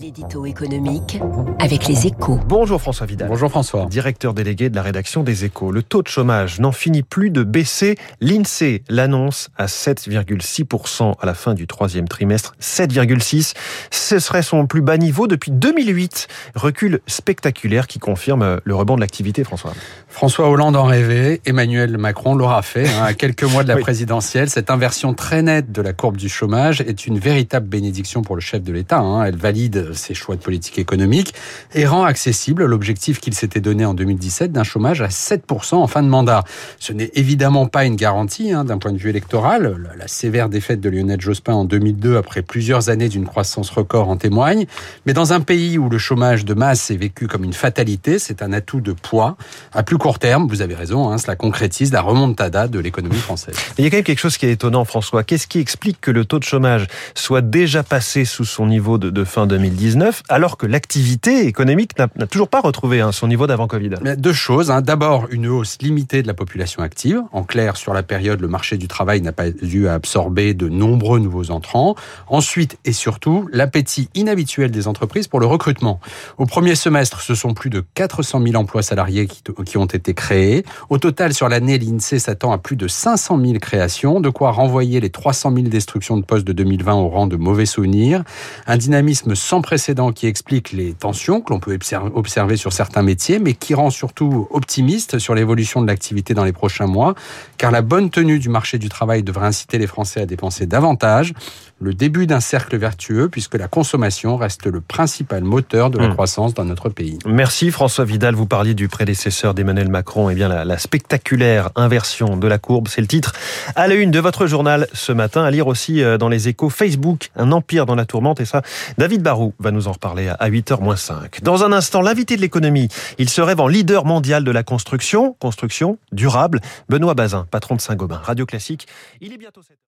L'édito économique avec les échos. Bonjour François Vidal. Bonjour François. Directeur délégué de la rédaction des échos. Le taux de chômage n'en finit plus de baisser. L'INSEE l'annonce à 7,6% à la fin du troisième trimestre. 7,6. Ce serait son plus bas niveau depuis 2008. Recul spectaculaire qui confirme le rebond de l'activité, François. François Hollande en rêvait. Emmanuel Macron l'aura fait. Hein, à quelques mois de la Oui. présidentielle, cette inversion très nette de la courbe du chômage est une véritable bénédiction pour le chef de l'État. hein. Elle valide ses choix de politique économique et rend accessible l'objectif qu'il s'était donné en 2017 d'un chômage à 7% en fin de mandat. Ce n'est évidemment pas une garantie hein, d'un point de vue électoral. La, sévère défaite de Lionel Jospin en 2002 après plusieurs années d'une croissance record en témoigne. Mais dans un pays où le chômage de masse est vécu comme une fatalité, c'est un atout de poids. À plus court terme, vous avez raison, hein, cela concrétise la remontada de l'économie française. Il y a quand même quelque chose qui est étonnant, François. Qu'est-ce qui explique que le taux de chômage soit déjà passé sous son niveau de, fin 2019, alors que l'activité économique n'a toujours pas retrouvé hein, son niveau d'avant Covid Deux choses. hein. D'abord, une hausse limitée de la population active. En clair, sur la période, le marché du travail n'a pas à absorber de nombreux nouveaux entrants. Ensuite et surtout, l'appétit inhabituel des entreprises pour le recrutement. Au premier semestre, ce sont plus de 400 000 emplois salariés qui, qui ont été créés. Au total, sur l'année, l'INSEE s'attend à plus de 500 000 créations, de quoi renvoyer les 300 000 destructions de postes de 2020 au rang de mauvais souvenirs. Un dynamisme sans précédent qui explique les tensions que l'on peut obser- observer sur certains métiers, mais qui rend surtout optimiste sur l'évolution de l'activité dans les prochains mois, car la bonne tenue du marché du travail devrait inciter les Français à dépenser davantage. Le début d'un cercle vertueux, puisque la consommation reste le principal moteur de la Hmm. croissance dans notre pays. Merci François Vidal. Vous parliez du prédécesseur d'Emmanuel Macron. Eh bien, la, la spectaculaire inversion de la courbe, c'est le titre à la une de votre journal ce matin. À lire aussi euh, dans les échos Facebook, un empire dans la tourmente. Et ça, David Barou va nous en reparler à 8h-5. Dans un instant, l'invité de l'économie. Il se rêve en leader mondial de la construction. Construction durable. Benoît Bazin, patron de Saint-Gobain. Radio Classique. Il est bientôt 7